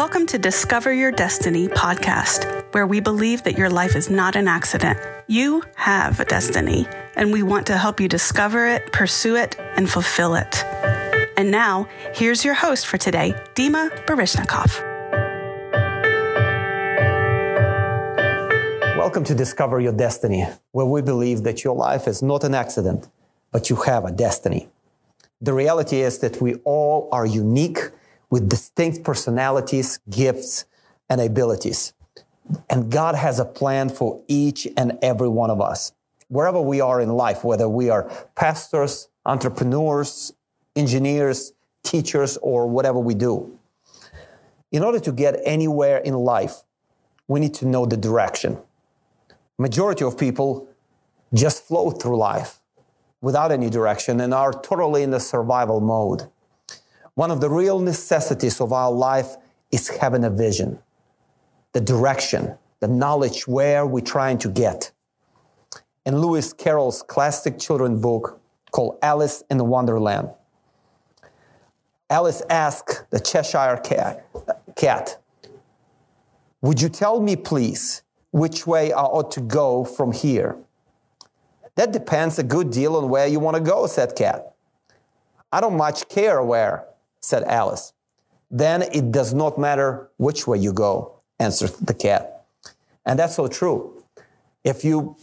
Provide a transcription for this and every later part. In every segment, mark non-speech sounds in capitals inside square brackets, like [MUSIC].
Welcome to Discover Your Destiny podcast, where we believe that your life is not an accident. You have a destiny, and we want to help you discover it, pursue it, and fulfill it. And now, here's your host for today, Dima Baryshnikov. Welcome to Discover Your Destiny, where we believe that your life is not an accident, but you have a destiny. The reality is that we all are unique with distinct personalities, gifts, and abilities. And God has a plan for each and every one of us. Wherever we are in life, whether we are pastors, entrepreneurs, engineers, teachers, or whatever we do. In order to get anywhere in life, we need to know the direction. Majority of people just flow through life without any direction and are totally in the survival mode. One of the real necessities of our life is having a vision, the direction, the knowledge where we're trying to get. In Lewis Carroll's classic children's book called Alice in Wonderland, Alice asked the Cheshire cat, cat, Would you tell me, please, which way I ought to go from here? That depends a good deal on where you want to go, said Cat. I don't much care where, said Alice. Then it does not matter which way you go, answered the cat. And that's so true. If you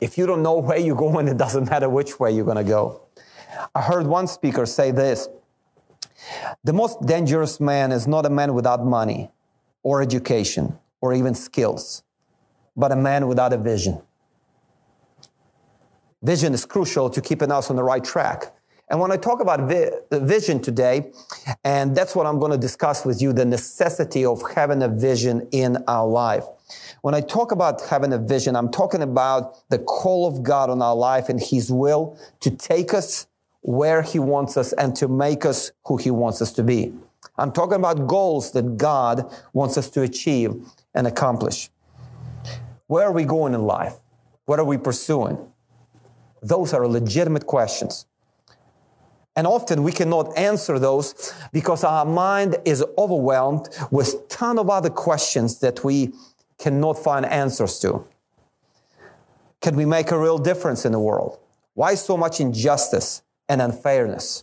if you don't know [LAUGHS] where you're going, it doesn't matter which way you're going to go. I heard one speaker say this The most dangerous man is not a man without money or education or even skills, but a man without a vision. Vision is crucial to keeping us on the right track. And when I talk about vi- vision today, and that's what I'm going to discuss with you, the necessity of having a vision in our life. When I talk about having a vision, I'm talking about the call of God on our life and His will to take us where He wants us and to make us who He wants us to be. I'm talking about goals that God wants us to achieve and accomplish. Where are we going in life? What are we pursuing? Those are legitimate questions. And often we cannot answer those because our mind is overwhelmed with ton of other questions that we cannot find answers to. Can we make a real difference in the world? Why so much injustice and unfairness?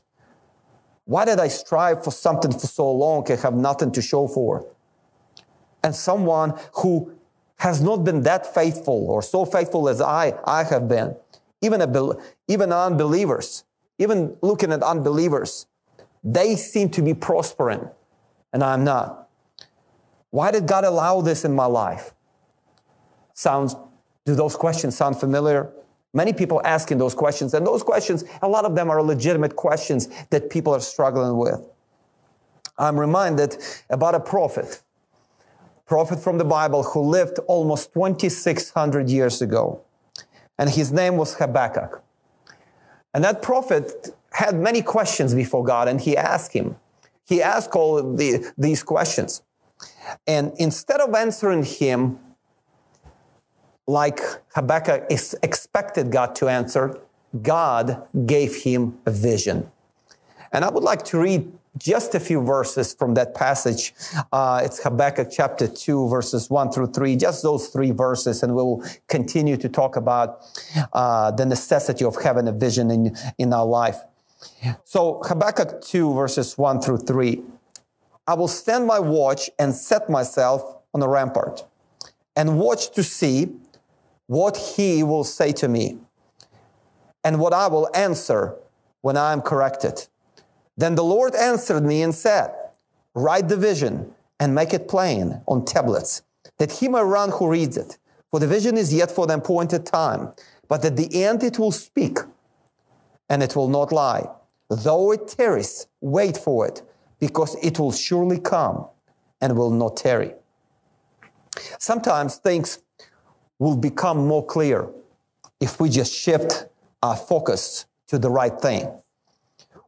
Why did I strive for something for so long and have nothing to show for it? And someone who has not been that faithful or so faithful as I, I have been, even, a, even unbelievers, even looking at unbelievers, they seem to be prospering and I'm not. Why did God allow this in my life? Sounds, do those questions sound familiar? Many people asking those questions, and those questions, a lot of them are legitimate questions that people are struggling with. I'm reminded about a prophet, prophet from the Bible who lived almost 2,600 years ago, and his name was Habakkuk. And that prophet had many questions before God, and he asked him. He asked all the, these questions. And instead of answering him like Habakkuk expected God to answer, God gave him a vision. And I would like to read just a few verses from that passage. Uh, it's Habakkuk chapter 2, verses 1 through 3, just those three verses, and we'll continue to talk about uh, the necessity of having a vision in, in our life. So, Habakkuk 2, verses 1 through 3. I will stand my watch and set myself on the rampart and watch to see what he will say to me and what I will answer when I am corrected. Then the Lord answered me and said, Write the vision and make it plain on tablets, that he may run who reads it. For the vision is yet for the appointed time, but at the end it will speak, and it will not lie. Though it tarries, wait for it, because it will surely come and will not tarry. Sometimes things will become more clear if we just shift our focus to the right thing.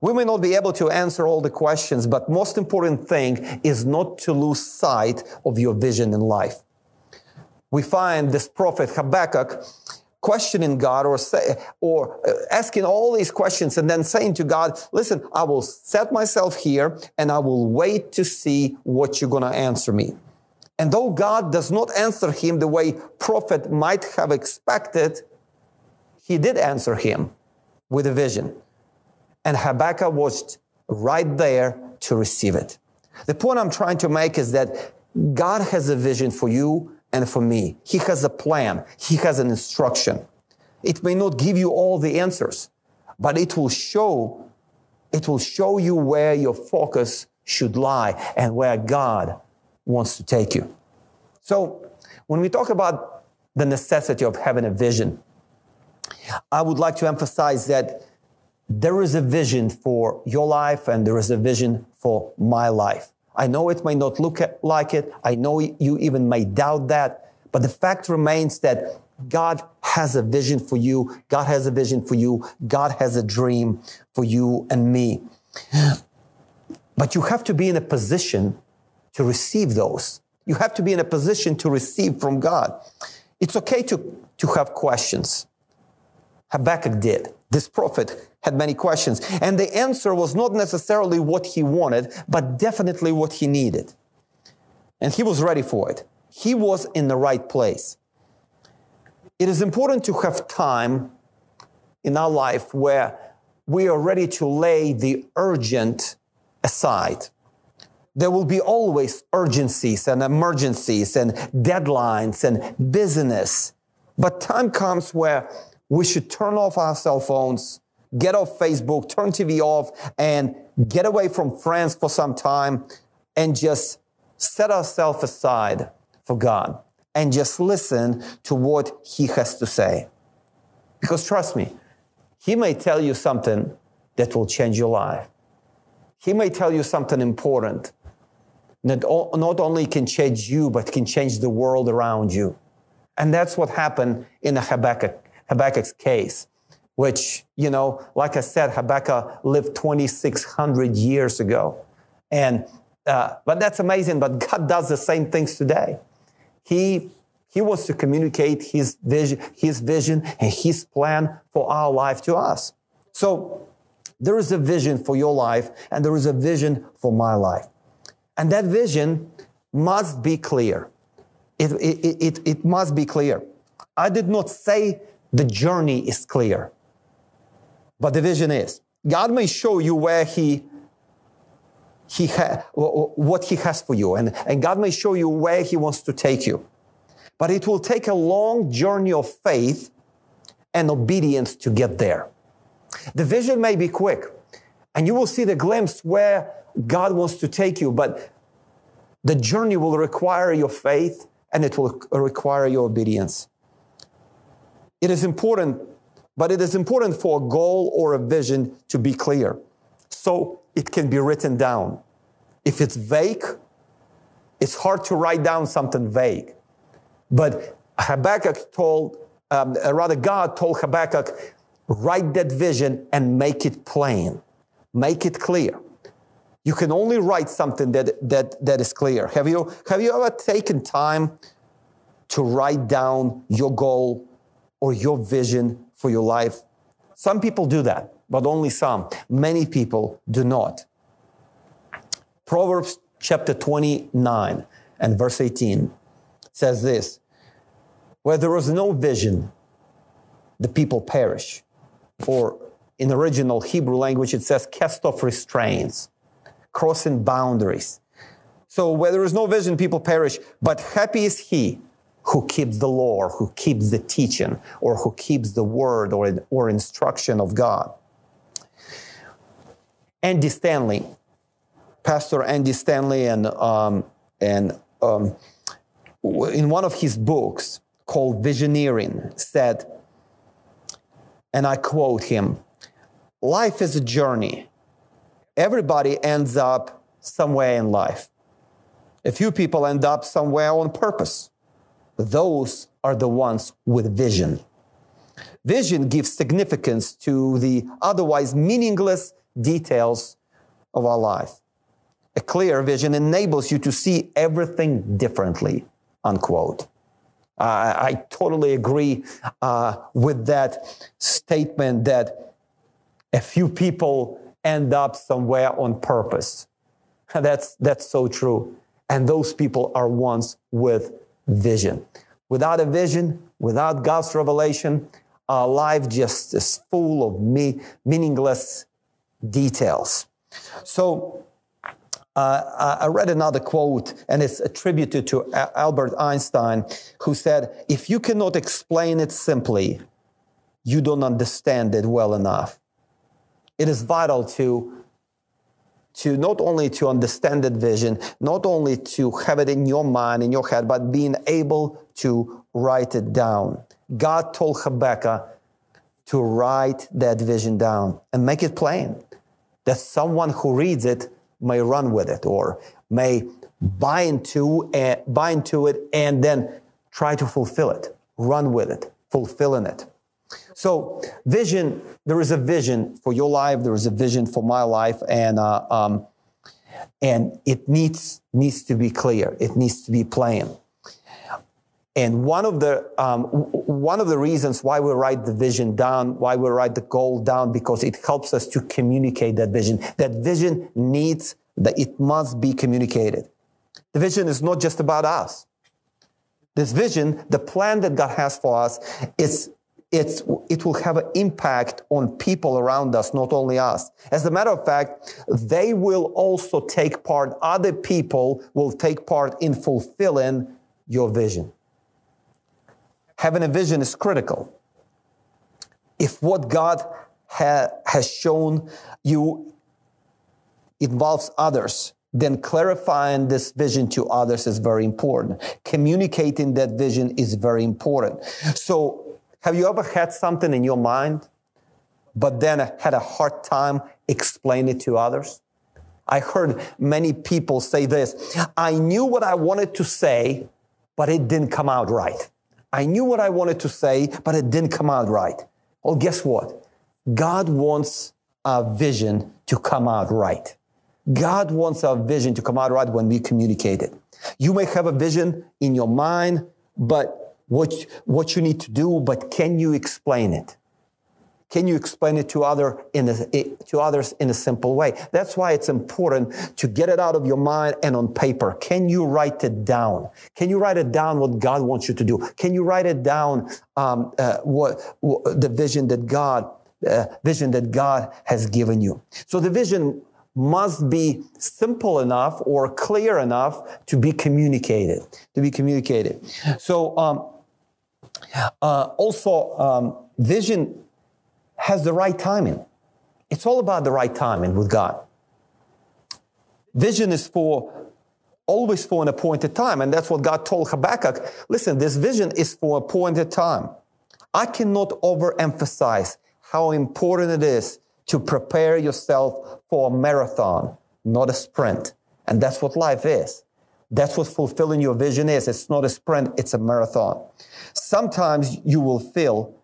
We may not be able to answer all the questions, but most important thing is not to lose sight of your vision in life. We find this prophet Habakkuk questioning God or say, or uh, asking all these questions and then saying to God, listen, I will set myself here and I will wait to see what you're going to answer me. And though God does not answer him the way prophet might have expected, he did answer him with a vision. And Habakkuk was right there to receive it. The point I'm trying to make is that God has a vision for you and for me. He has a plan. He has an instruction. It may not give you all the answers, but it will show, it will show you where your focus should lie and where God wants to take you. So when we talk about the necessity of having a vision, I would like to emphasize that there is a vision for your life and there is a vision for my life. I know it may not look like it. I know you even may doubt that. But the fact remains that God has a vision for you. God has a vision for you. God has a dream for you and me. But you have to be in a position to receive those. You have to be in a position to receive from God. It's okay to, to have questions. Habakkuk did. This prophet had many questions. And the answer was not necessarily what he wanted, but definitely what he needed. And he was ready for it. He was in the right place. It is important to have time in our life where we are ready to lay the urgent aside. There will be always urgencies and emergencies and deadlines and business. But time comes where we should turn off our cell phones, get off Facebook, turn TV off, and get away from friends for some time and just set ourselves aside for God and just listen to what He has to say. Because trust me, He may tell you something that will change your life. He may tell you something important that not only can change you, but can change the world around you. And that's what happened in Habakkuk Habakkuk's case, which, you know, like I said, Habakkuk lived 2,600 years ago. And, uh, but that's amazing. But God does the same things today. He, he wants to communicate his vision, his vision and his plan for our life to us. So there is a vision for your life and there is a vision for my life. And that vision must be clear. It, it, it, it, must be clear. I did not say the journey is clear. But the vision is. God may show you where He he ha- what he has for you and, and god may show you where he wants to take you but it will take a long journey of faith and obedience to get there the vision may be quick and you will see the glimpse where god wants to take you but the journey will require your faith and it will require your obedience it is important, but it is important for a goal or a vision to be clear. So it can be written down. If it's vague, it's hard to write down something vague. But Habakkuk told, um, rather, God told Habakkuk, write that vision and make it plain, make it clear. You can only write something that, that, that is clear. Have you, have you ever taken time to write down your goal or your vision for your life. Some people do that, but only some. Many people do not. Proverbs chapter 29 and verse 18 says this Where there is no vision, the people perish. Or in original Hebrew language, it says cast off restraints, crossing boundaries. So where there is no vision, people perish, but happy is he who keeps the law, who keeps the teaching, or who keeps the word or, or instruction of God. Andy Stanley, Pastor Andy Stanley, and, um, and um, in one of his books called Visioneering, said, and I quote him Life is a journey. Everybody ends up somewhere in life. A few people end up somewhere on purpose those are the ones with vision. Vision gives significance to the otherwise meaningless details of our life. A clear vision enables you to see everything differently, unquote. I totally agree uh, with that statement that a few people end up somewhere on purpose. [LAUGHS] That's, that's so true. And those people are ones with vision. Without a vision, without God's revelation, our life just is full of me, meaningless details. So, uh, I read another quote, and it's attributed to Albert Einstein, who said, If you cannot explain it simply, you don't understand it well enough. It is vital to, to not only to understand that vision, not only to have it in your mind, in your head, but being able to write it down. God told Habakkuk to write that vision down and make it plain that someone who reads it may run with it or may buy into, uh, buy into it and then try to fulfill it, run with it, fulfilling it. So, vision, there is a vision for your life, there is a vision for my life, and, uh, um, and it needs, needs to be clear, it needs to be plain. And one of the um, one of the reasons why we write the vision down, why we write the goal down, because it helps us to communicate that vision. That vision needs that it must be communicated. The vision is not just about us. This vision, the plan that God has for us, is it's, it will have an impact on people around us, not only us. As a matter of fact, they will also take part, other people will take part in fulfilling your vision. Having a vision is critical. If what God ha- has shown you involves others, then clarifying this vision to others is very important. Communicating that vision is very important. So, have you ever had something in your mind, but then had a hard time explaining it to others? I heard many people say this I knew what I wanted to say, but it didn't come out right. I knew what I wanted to say, but it didn't come out right. Well, guess what? God wants our vision to come out right. God wants our vision to come out right when we communicate it. You may have a vision in your mind, but what, what you need to do, but can you explain it? Can you explain it to other in a, to others in a simple way? That's why it's important to get it out of your mind and on paper. Can you write it down? Can you write it down what God wants you to do? Can you write it down um, uh, what, what, the vision that God uh, vision that God has given you? So the vision must be simple enough or clear enough to be communicated. To be communicated. So um, uh, also um, vision has the right timing. It's all about the right timing with God. Vision is for always for an appointed time. And that's what God told Habakkuk. Listen, this vision is for appointed time. I cannot overemphasize how important it is to prepare yourself for a marathon, not a sprint. And that's what life is. That's what fulfilling your vision is. It's not a sprint, it's a marathon. Sometimes you will feel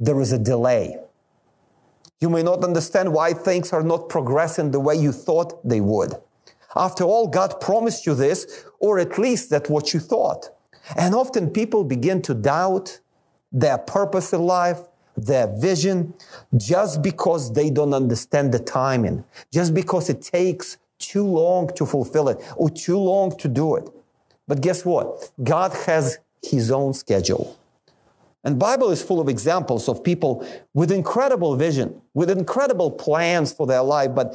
there is a delay. You may not understand why things are not progressing the way you thought they would. After all, God promised you this, or at least that's what you thought. And often people begin to doubt their purpose in life, their vision, just because they don't understand the timing, just because it takes too long to fulfill it or too long to do it. But guess what? God has his own schedule. And Bible is full of examples of people with incredible vision, with incredible plans for their life, but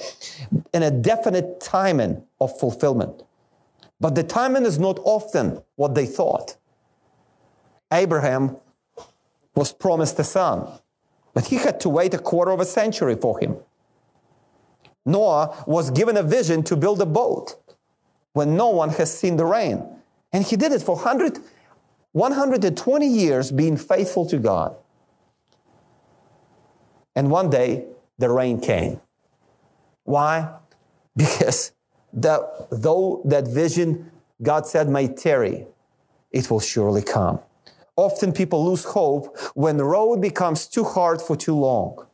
in a definite timing of fulfillment. But the timing is not often what they thought. Abraham was promised a son, but he had to wait a quarter of a century for him. Noah was given a vision to build a boat when no one has seen the rain. And he did it for 100 120 years being faithful to God. And one day, the rain came. Why? [LAUGHS] Because though that vision God said may tarry, it will surely come. Often people lose hope when the road becomes too hard for too long.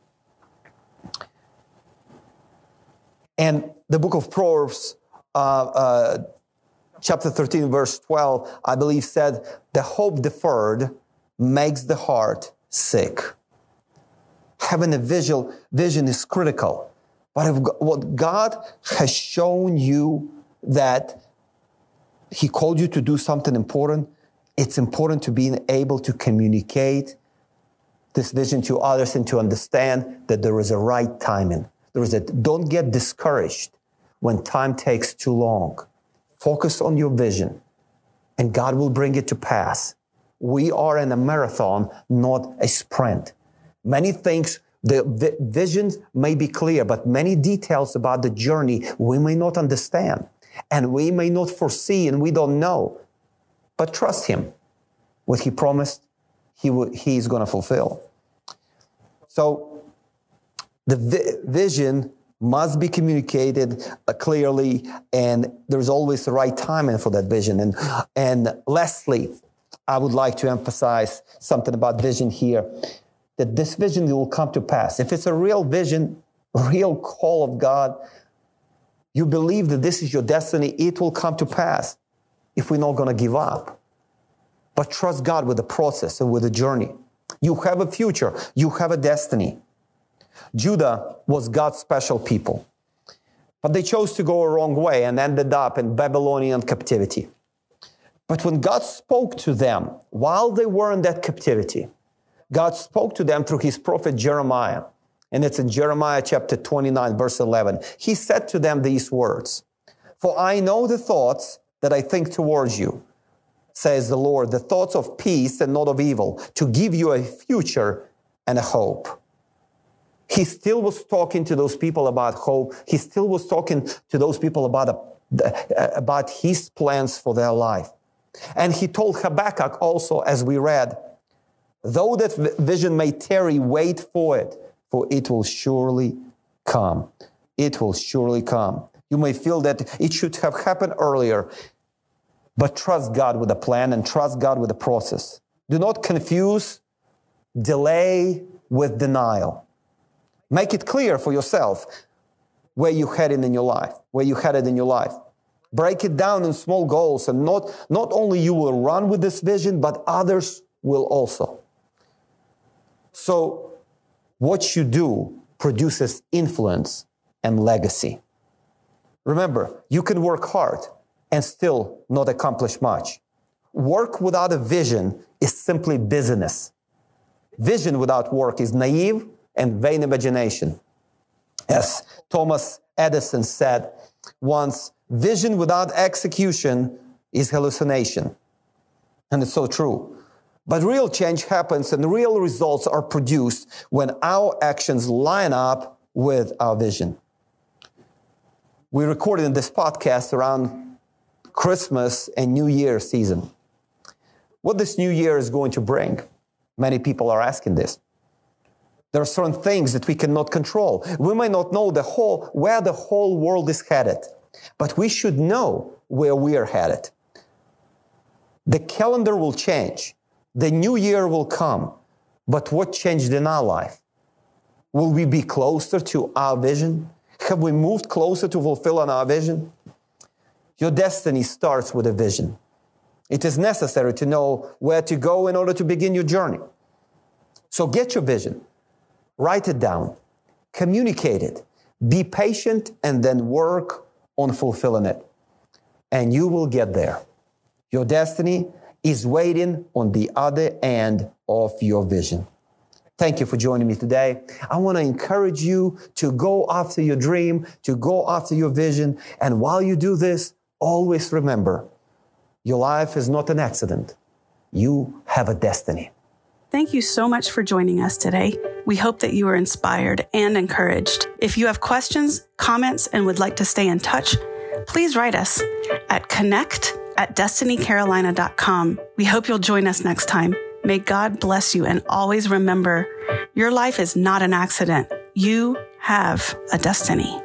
And the book of Proverbs, uh, uh, chapter 13, verse 12, I believe said, the hope deferred makes the heart sick. Having a visual vision is critical. But if what God has shown you that He called you to do something important, it's important to be able to communicate this vision to others and to understand that there is a right timing. There is a, don't get discouraged when time takes too long. Focus on your vision and God will bring it to pass. We are in a marathon, not a sprint. Many things, the visions may be clear, but many details about the journey we may not understand and we may not foresee and we don't know. But trust Him. What He promised, He He's going to fulfill. So the vi- vision must be communicated uh, clearly, and there's always the right timing for that vision. And, and lastly, I would like to emphasize something about vision here that this vision will come to pass. If it's a real vision, real call of God, you believe that this is your destiny, it will come to pass if we're not going to give up. But trust God with the process and with the journey. You have a future, you have a destiny. Judah was God's special people, but they chose to go a wrong way and ended up in Babylonian captivity. But when God spoke to them while they were in that captivity, God spoke to them through his prophet Jeremiah. And it's in Jeremiah chapter 29, verse 11. He said to them these words For I know the thoughts that I think towards you, says the Lord, the thoughts of peace and not of evil, to give you a future and a hope. He still was talking to those people about hope. He still was talking to those people about, uh, a, uh, about his plans for their life. And he told Habakkuk also, as we read, though that vision may tarry, wait for it, for it will surely come. It will surely come. You may feel that it should have happened earlier. But trust God with the plan and trust God with the process. Do not confuse delay with denial. Make it clear for yourself where you're headed in your life, where you're headed in your life. Break it down in small goals and not, not only you will run with this vision, but others will also. So what you do produces influence and legacy. Remember, you can work hard, and still not accomplish much. Work without a vision is simply business. Vision without work is naive and vain imagination. As Thomas Edison said once, vision without execution is hallucination. And it's so true. But real change happens and real results are produced when our actions line up with our vision. We recorded this podcast around Christmas and New Year season. What this new year is going to bring? Many people are asking this. There are certain things that we cannot control. We may not know the whole, where the whole world is headed, but we should know where we are headed. The calendar will change. The new year will come. But what changed in our life? Will we be closer to our vision? Have we moved closer to fulfilling our vision? Your destiny starts with a vision. It is necessary to know where to go in order to begin your journey. So get your vision, write it down, communicate it, be patient, and then work on fulfilling it. And you will get there. Your destiny is waiting on the other end of your vision. Thank you for joining me today. I want to encourage you to go after your dream, to go after your vision. And while you do this, always remember your life is not an accident. You have a destiny. Thank you so much for joining us today. We hope that you were inspired and encouraged. If you have questions, comments, and would like to stay in touch, please write us at connect at destinycarolina.com. We hope you'll join us next time. May God bless you and always remember your life is not an accident. You have a destiny.